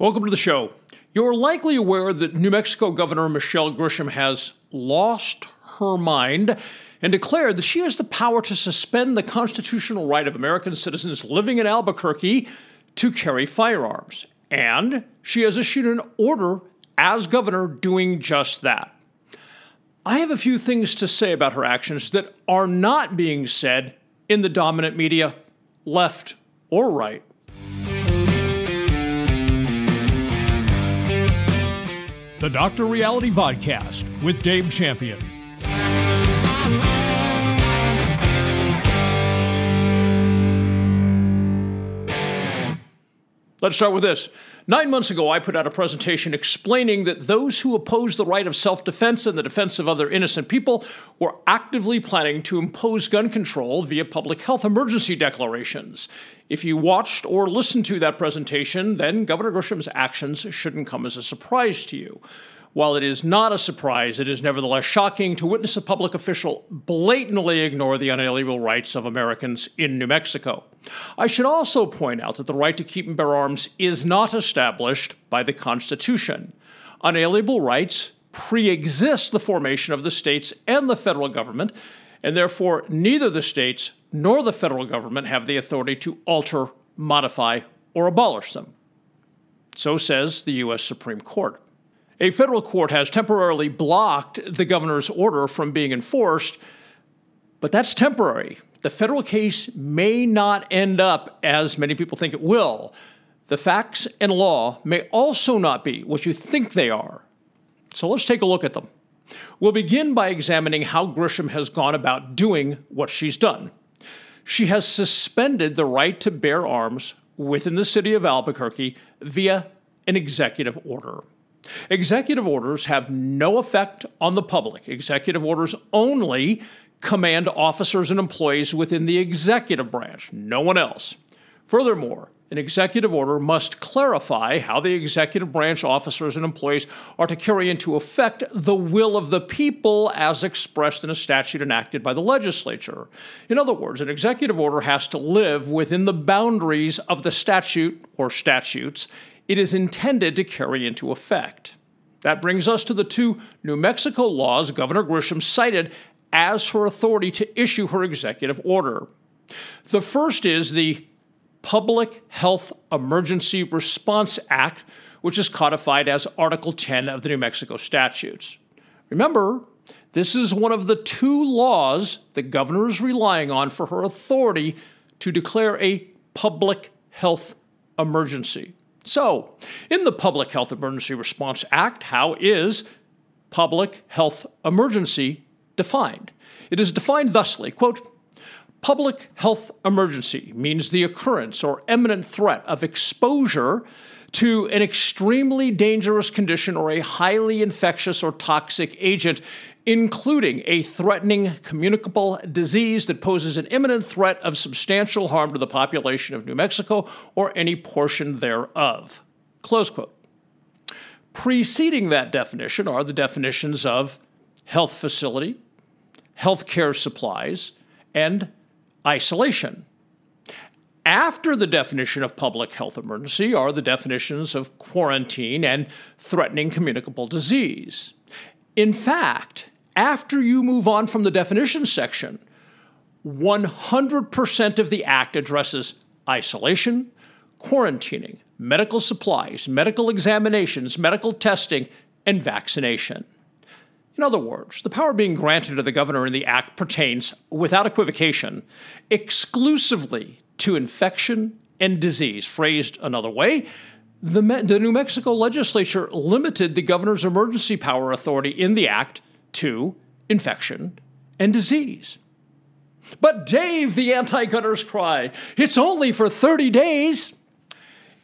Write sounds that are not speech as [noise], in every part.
Welcome to the show. You're likely aware that New Mexico Governor Michelle Grisham has lost her mind and declared that she has the power to suspend the constitutional right of American citizens living in Albuquerque to carry firearms. And she has issued an order as governor doing just that. I have a few things to say about her actions that are not being said in the dominant media, left or right. The Dr. Reality Vodcast with Dave Champion. Let's start with this. Nine months ago, I put out a presentation explaining that those who oppose the right of self defense and the defense of other innocent people were actively planning to impose gun control via public health emergency declarations. If you watched or listened to that presentation, then Governor Grisham's actions shouldn't come as a surprise to you. While it is not a surprise, it is nevertheless shocking to witness a public official blatantly ignore the unalienable rights of Americans in New Mexico. I should also point out that the right to keep and bear arms is not established by the Constitution. Unalienable rights pre exist the formation of the states and the federal government, and therefore neither the states nor the federal government have the authority to alter, modify, or abolish them. So says the U.S. Supreme Court. A federal court has temporarily blocked the governor's order from being enforced, but that's temporary. The federal case may not end up as many people think it will. The facts and law may also not be what you think they are. So let's take a look at them. We'll begin by examining how Grisham has gone about doing what she's done. She has suspended the right to bear arms within the city of Albuquerque via an executive order. Executive orders have no effect on the public. Executive orders only command officers and employees within the executive branch, no one else. Furthermore, an executive order must clarify how the executive branch officers and employees are to carry into effect the will of the people as expressed in a statute enacted by the legislature. In other words, an executive order has to live within the boundaries of the statute or statutes it is intended to carry into effect. That brings us to the two New Mexico laws Governor Grisham cited as her authority to issue her executive order. The first is the Public Health Emergency Response Act, which is codified as Article 10 of the New Mexico statutes. Remember, this is one of the two laws the governor is relying on for her authority to declare a public health emergency. So, in the Public Health Emergency Response Act, how is public health emergency defined? It is defined thusly, quote, Public health emergency means the occurrence or imminent threat of exposure to an extremely dangerous condition or a highly infectious or toxic agent, including a threatening communicable disease that poses an imminent threat of substantial harm to the population of New Mexico or any portion thereof. Close quote. Preceding that definition are the definitions of health facility, healthcare supplies, and isolation. After the definition of public health emergency are the definitions of quarantine and threatening communicable disease. In fact, after you move on from the definition section, 100% of the Act addresses isolation, quarantining, medical supplies, medical examinations, medical testing, and vaccination. In other words, the power being granted to the governor in the Act pertains, without equivocation, exclusively to infection and disease. Phrased another way, the, the, New Mexico legislature limited the governor's emergency power authority in the act to infection and disease. But Dave, the anti gunners cry, it's only for 30 days.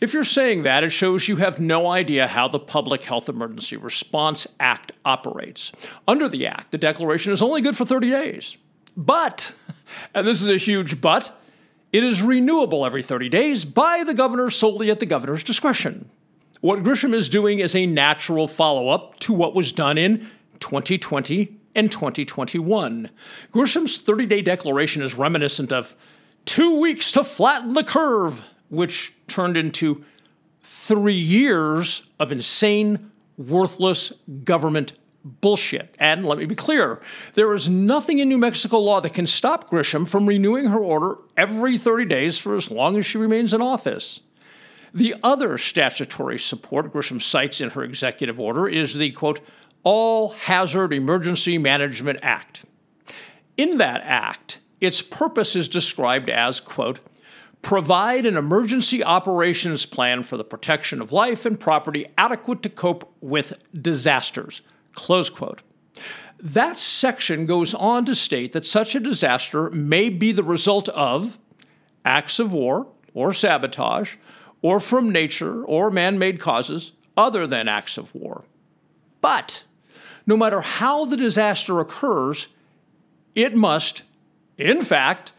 If you're saying that, it shows you have no idea how the Public Health Emergency Response Act operates. Under the Act, the declaration is only good for 30 days. But, [laughs] and this is a huge but, it is renewable every 30 days by the governor solely at the governor's discretion. What Grisham is doing is a natural follow up to what was done in 2020 and 2021. Grisham's 30 day declaration is reminiscent of two weeks to flatten the curve, which turned into three years of insane, worthless government bullshit. And let me be clear there is nothing in New Mexico law that can stop Grisham from renewing her order every 30 days for as long as she remains in office. The other statutory support Grisham cites in her executive order is the quote, All Hazard Emergency Management Act. In that act, its purpose is described as, quote, provide an emergency operations plan for the protection of life and property adequate to cope with disasters, close quote. That section goes on to state that such a disaster may be the result of acts of war or sabotage, or from nature or man made causes other than acts of war. But no matter how the disaster occurs, it must, in fact,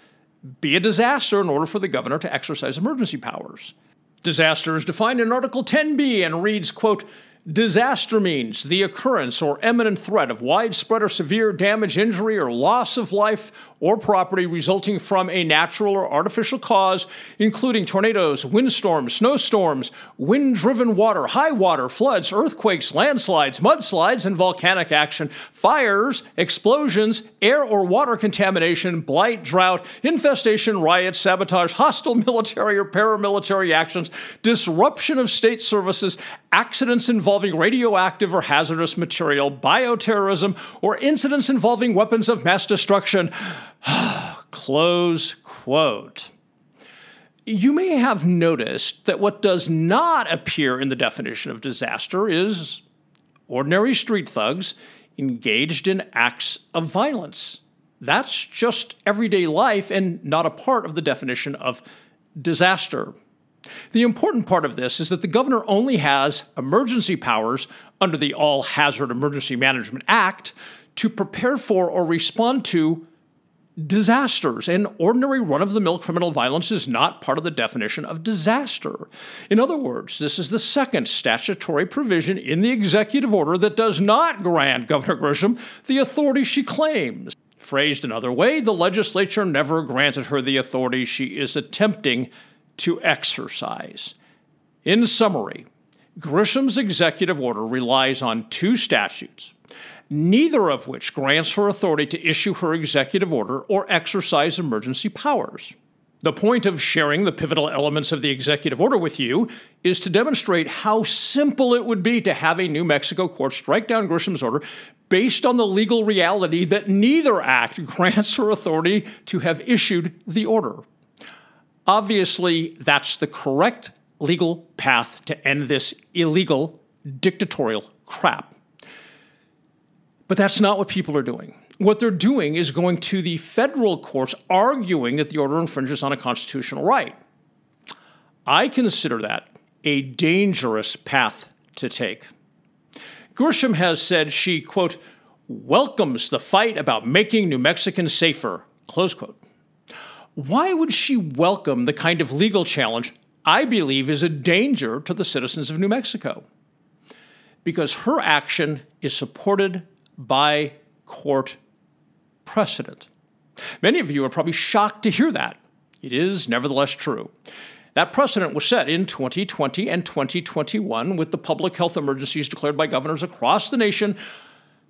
be a disaster in order for the governor to exercise emergency powers. Disaster is defined in Article 10b and reads, quote, Disaster means the occurrence or imminent threat of widespread or severe damage, injury, or loss of life or property resulting from a natural or artificial cause, including tornadoes, windstorms, snowstorms, wind driven water, high water, floods, earthquakes, landslides, mudslides, and volcanic action, fires, explosions, air or water contamination, blight, drought, infestation, riots, sabotage, hostile [laughs] military or paramilitary actions, disruption of state services, accidents involving radioactive or hazardous material, bioterrorism, or incidents involving weapons of mass destruction. [sighs] Close quote. You may have noticed that what does not appear in the definition of disaster is ordinary street thugs engaged in acts of violence. That's just everyday life and not a part of the definition of disaster. The important part of this is that the governor only has emergency powers under the All Hazard Emergency Management Act to prepare for or respond to disasters, and ordinary run of the mill criminal violence is not part of the definition of disaster. In other words, this is the second statutory provision in the executive order that does not grant Governor Grisham the authority she claims. Phrased another way, the legislature never granted her the authority she is attempting to exercise. In summary, Grisham's executive order relies on two statutes, neither of which grants her authority to issue her executive order or exercise emergency powers. The point of sharing the pivotal elements of the executive order with you is to demonstrate how simple it would be to have a New Mexico court strike down Grisham's order based on the legal reality that neither act [laughs] grants her authority to have issued the order. Obviously, that's the correct legal path to end this illegal dictatorial crap. But that's not what people are doing. What they're doing is going to the federal courts arguing that the order infringes on a constitutional right. I consider that a dangerous path to take. Grisham has said she, quote, welcomes the fight about making New Mexicans safer, close quote. Why would she welcome the kind of legal challenge I believe is a danger to the citizens of New Mexico? Because her action is supported by court precedent. Many of you are probably shocked to hear that. It is nevertheless true. That precedent was set in 2020 and 2021 with the public health emergencies declared by governors across the nation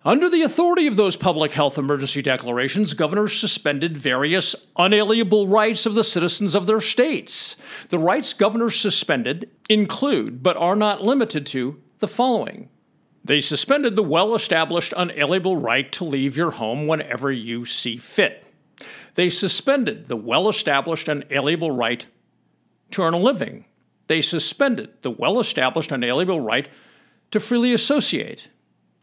under the authority of those public health emergency declarations, governors suspended various unalienable rights of the citizens of their states. The rights governors suspended include, but are not limited to, the following. They suspended the well established unalienable right to leave your home whenever you see fit. They suspended the well established unalienable right to earn a living. They suspended the well established unalienable right to freely associate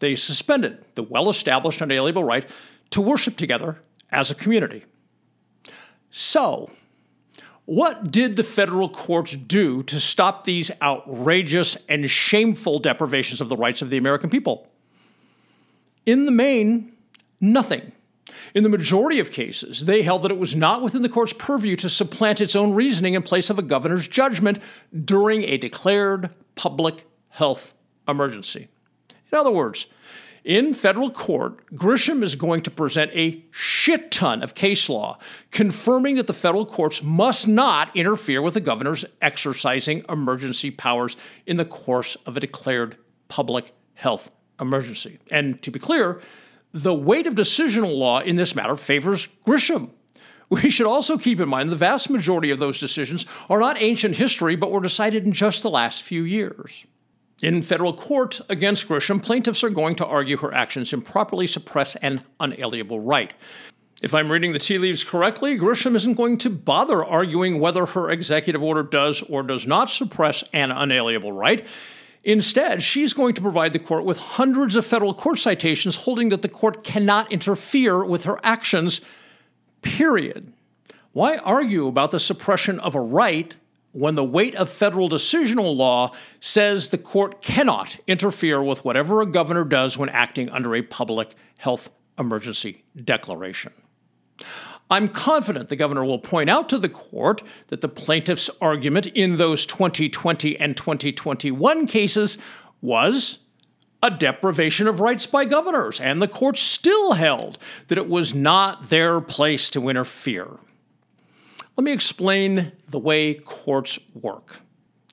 they suspended the well established unalienable right to worship together as a community. So, what did the federal courts do to stop these outrageous and shameful deprivations of the rights of the American people? In the main, nothing. In the majority of cases, they held that it was not within the court's purview to supplant its own reasoning in place of a governor's judgment during a declared public health emergency. In other words, In federal court, Grisham is going to present a shit ton of case law confirming that the federal courts must not interfere with the governor's exercising emergency powers in the course of a declared public health emergency. And to be clear, the weight of decisional law in this matter favors Grisham. [laughs] We should also keep in mind the vast majority of those decisions are not ancient history, but were decided in just the last few years. In federal court against Grisham, plaintiffs are going to argue her actions improperly suppress an unalienable right. If I'm reading the tea leaves correctly, Grisham isn't going to bother arguing whether her executive order does or does not suppress an unalienable right. Instead, she's going to provide the court with hundreds of federal court citations holding that the court cannot interfere with her actions, period. Why argue about the suppression of a right when the weight of federal decisional law says the court cannot interfere with whatever a governor does when acting under a public health emergency declaration. I'm confident the governor will point out to the court that the plaintiff's argument in those 2020 and 2021 cases was a deprivation of rights by governors, and the court still held that it was not their place to interfere. Let me explain the way courts work.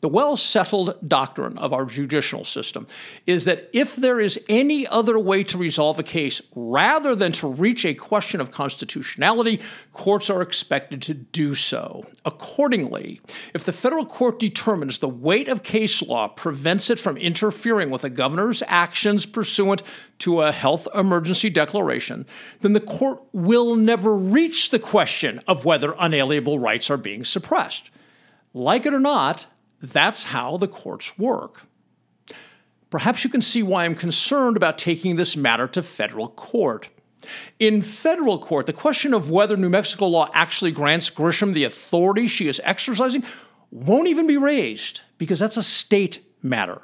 The well settled doctrine of our judicial system is that if there is any other way to resolve a case rather than to reach a question of constitutionality, courts are expected to do so. Accordingly, if the federal court determines the weight of case law prevents it from interfering with a governor's actions pursuant to a health emergency declaration, then the court will never reach the question of whether unalienable rights are being suppressed. Like it or not, that's how the courts work. Perhaps you can see why I'm concerned about taking this matter to federal court. In federal court, the question of whether New Mexico law actually grants Grisham the authority she is exercising won't even be raised because that's a state matter.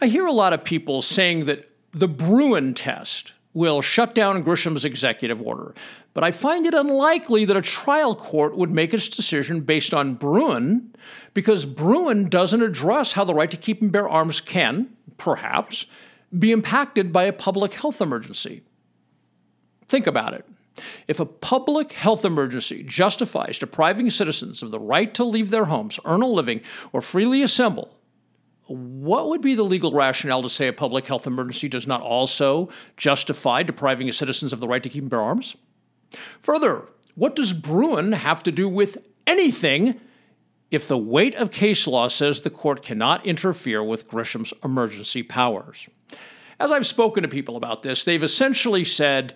I hear a lot of people saying that the Bruen test will shut down Grisham's executive order, but I find it unlikely that a trial court would make its decision based on Bruen because Bruen doesn't address how the right to keep and bear arms can, perhaps, be impacted by a public health emergency. Think about it. If a public health emergency justifies depriving citizens of the right to leave their homes, earn a living, or freely assemble, what would be the legal rationale to say a public health emergency does not also justify depriving citizens of the right to keep and bear arms? Further, what does Bruen have to do with anything if the weight of case law says the court cannot interfere with Grisham's emergency powers? As I've spoken to people about this, they've essentially said,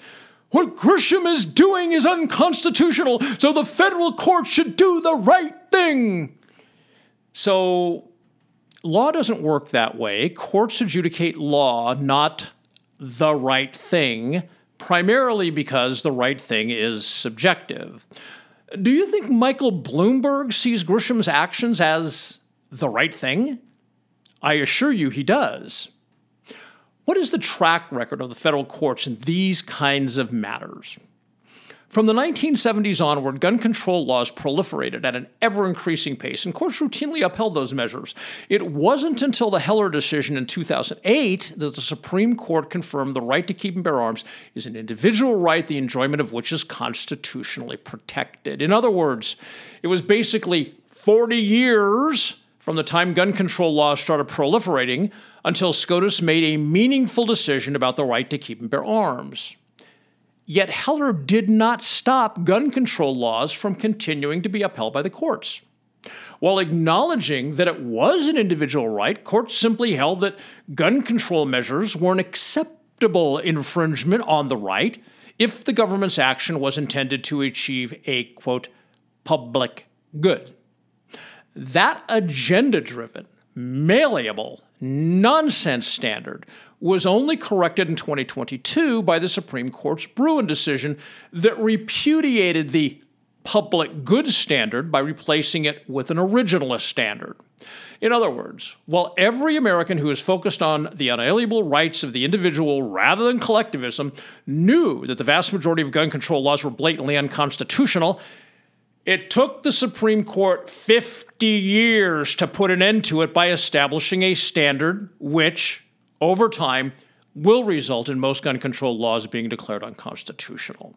what Grisham is doing is unconstitutional, so the federal court should do the right thing. So law doesn't work that way. Courts adjudicate law, not the right thing, primarily because the right thing is subjective. Do you think Michael Bloomberg sees Grisham's actions as the right thing? I assure you he does. What is the track record of the federal courts in these kinds of matters? From the 1970s onward, gun control laws proliferated at an ever increasing pace, and courts routinely upheld those measures. It wasn't until the Heller decision in 2008 that the Supreme Court confirmed the right to keep and bear arms is an individual right, the enjoyment of which is constitutionally protected. In other words, it was basically 40 years from the time gun control laws started proliferating until SCOTUS made a meaningful decision about the right to keep and bear arms. Yet Heller did not stop gun control laws from continuing to be upheld by the courts. While acknowledging that it was an individual right, courts simply held that gun control measures were an acceptable infringement on the right if the government's action was intended to achieve a, quote, public good. That agenda driven, malleable, nonsense standard was only corrected in 2022 by the Supreme Court's Bruen decision that repudiated the public good standard by replacing it with an originalist standard. In other words, while every American who is focused on the unalienable rights of the individual rather than collectivism knew that the vast majority of gun control laws were blatantly unconstitutional, it took the Supreme Court 50 years to put an end to it by establishing a standard which, over time, will result in most gun control laws being declared unconstitutional.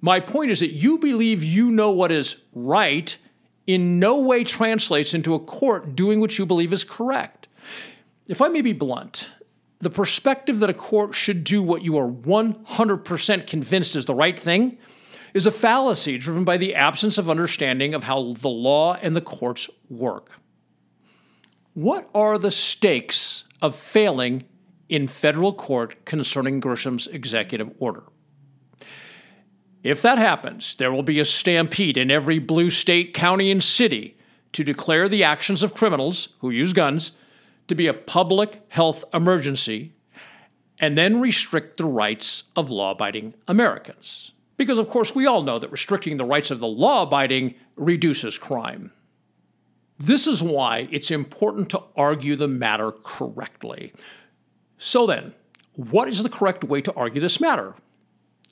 My point is that you believe you know what is right in no way translates into a court doing what you believe is correct. If I may be blunt, the perspective that a court should do what you are 100% convinced is the right thing is a fallacy driven by the absence of understanding of how the law and the courts work. What are the stakes of failing in federal court concerning Grisham's executive order? If that happens, there will be a stampede in every blue state, county, and city to declare the actions of criminals who use guns to be a public health emergency and then restrict the rights of law abiding Americans. Because, of course, we all know that restricting the rights of the law abiding reduces crime. This is why it's important to argue the matter correctly. So then, what is the correct way to argue this matter?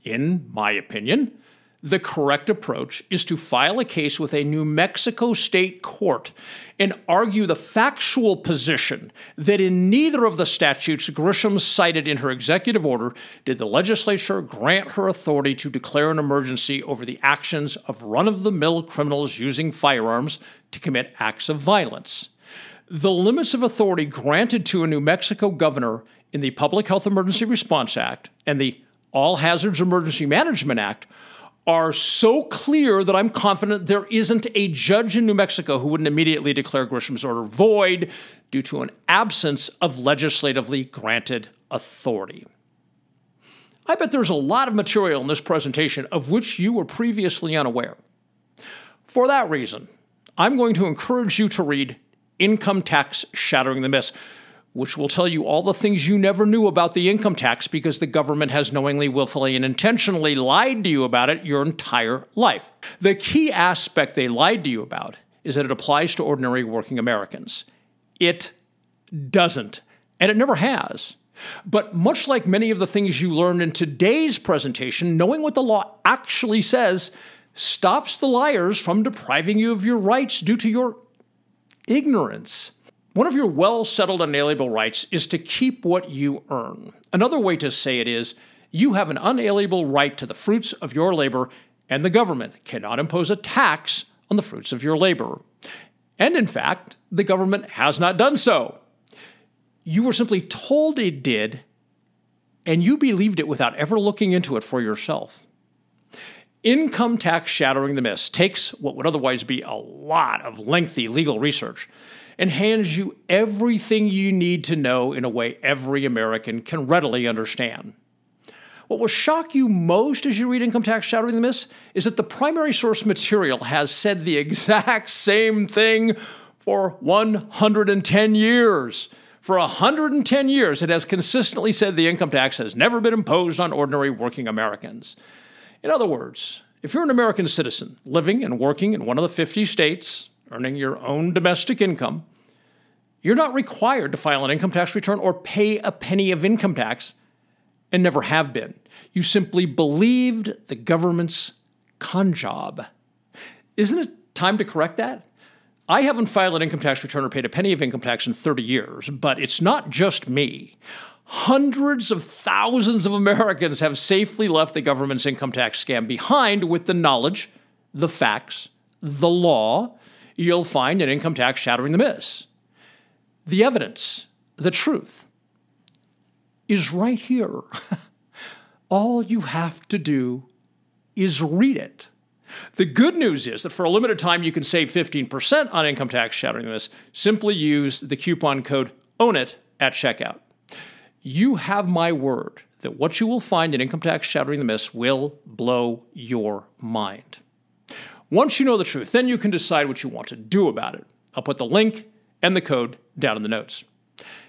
In my opinion, the correct approach is to file a case with a New Mexico state court and argue the factual position that in neither of the statutes Grisham cited in her executive order did the legislature grant her authority to declare an emergency over the actions of run of the mill criminals using firearms to commit acts of violence. The limits of authority granted to a New Mexico governor in the Public Health Emergency Response Act and the All Hazards Emergency Management Act are so clear that I'm confident there isn't a judge in New Mexico who wouldn't immediately declare Grisham's order void due to an absence of legislatively granted authority. I bet there's a lot of material in this presentation of which you were previously unaware. For that reason, I'm going to encourage you to read Income Tax Shattering the Myths which will tell you all the things you never knew about the income tax because the government has knowingly, willfully, and intentionally lied to you about it your entire life. The key aspect they lied to you about is that it applies to ordinary working Americans. It doesn't, and it never has. But much like many of the things you learned in today's presentation, knowing what the law actually says stops the liars from depriving you of your rights due to your ignorance. One of your well settled unalienable rights is to keep what you earn. Another way to say it is you have an unalienable right to the fruits of your labor, and the government cannot impose a tax on the fruits of your labor. And in fact, the government has not done so. You were simply told it did, and you believed it without ever looking into it for yourself. Income tax shattering the myths takes what would otherwise be a lot of lengthy legal research and hands you everything you need to know in a way every American can readily understand. What will shock you most as you read Income Tax Shattering the Myths is that the primary source material has said the [laughs] exact same thing for 110 years. For 110 years, it has consistently said the income tax has never been imposed on ordinary working Americans. In other words, if you're an American citizen living and working in one of the 50 states, earning your own domestic income, you're not required to file an income tax return or pay a penny of income tax and never have been. You simply believed the government's con job. Isn't it time to correct that? I haven't filed an income tax return or paid a penny of income tax in 30 years, but it's not just me. Hundreds of thousands of Americans have safely left the government's income tax scam behind with the knowledge, the facts, the law, you'll find an income tax shattering the myths. The evidence, the truth, is right here. [laughs] All you have to do is read it. The good news is that for a limited time, you can save 15% on income tax shattering the myths. Simply use the coupon code OWNIT at checkout. You have my word that what you will find in Income Tax Shattering the Myths will blow your mind. Once you know the truth, then you can decide what you want to do about it. I'll put the link and the code down in the notes.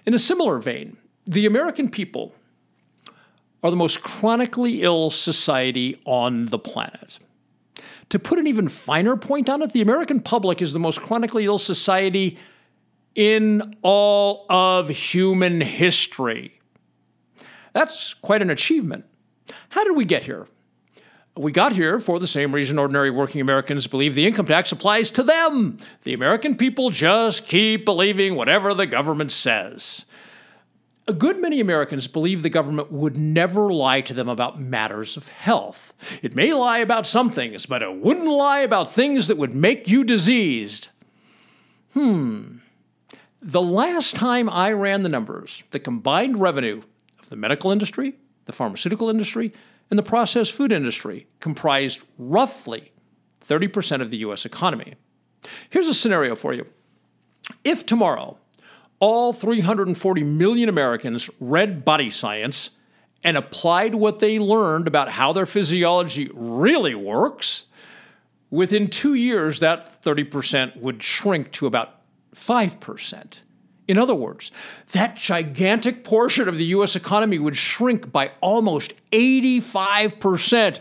In a similar vein, the American people are the most chronically ill society on the planet. To put an even finer point on it, the American public is the most chronically ill society in all of human history. That's quite an achievement. How did we get here? We got here for the same reason ordinary working Americans believe the income tax applies to them. The American people just keep believing whatever the government says. A good many Americans believe the government would never lie to them about matters of health. It may lie about some things, but it wouldn't lie about things that would make you diseased. Hmm. The last time I ran the numbers, the combined revenue of the medical industry, the pharmaceutical industry, and the processed food industry comprised roughly 30% of the US economy. Here's a scenario for you. If tomorrow all 340 million Americans read body science and applied what they learned about how their physiology really works, within two years, that 30% would shrink to about 5%. In other words, that gigantic portion of the US economy would shrink by almost 85%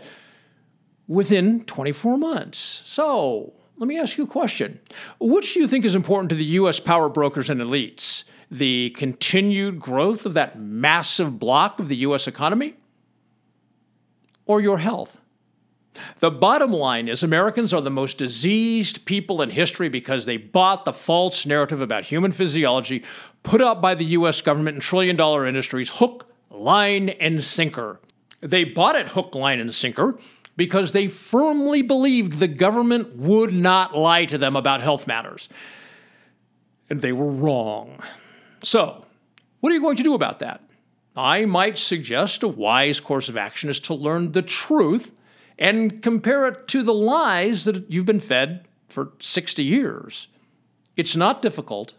within 24 months. So, let me ask you a question. Which do you think is important to the US power brokers and elites? The continued growth of that massive block of the US economy? Or your health? The bottom line is Americans are the most diseased people in history because they bought the false narrative about human physiology put up by the US government and trillion dollar industries hook, line, and sinker. They bought it hook, line, and sinker because they firmly believed the government would not lie to them about health matters. And they were wrong. So, what are you going to do about that? I might suggest a wise course of action is to learn the truth and compare it to the lies that you've been fed for 60 years. It's not difficult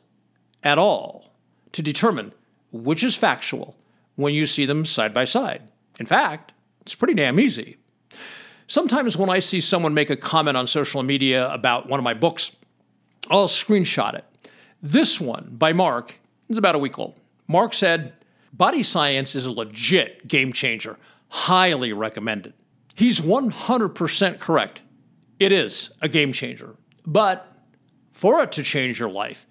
at all to determine which is factual when you see them side by side. In fact, it's pretty damn easy. Sometimes when I see someone make a comment on social media about one of my books, I'll screenshot it. This one by Mark is about a week old. Mark said, Body science is a legit game changer. Highly recommended. He's 100% correct. It is a game changer. But for it to change your life,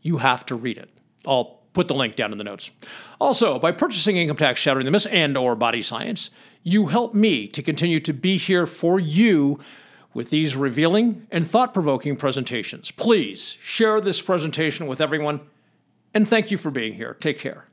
you have to read it. I'll put the link down in the notes. Also, by purchasing Income Tax Shattering the Myths and or Body Science, you help me to continue to be here for you with these revealing and thought-provoking presentations. Please share this presentation with everyone and thank you for being here. Take care.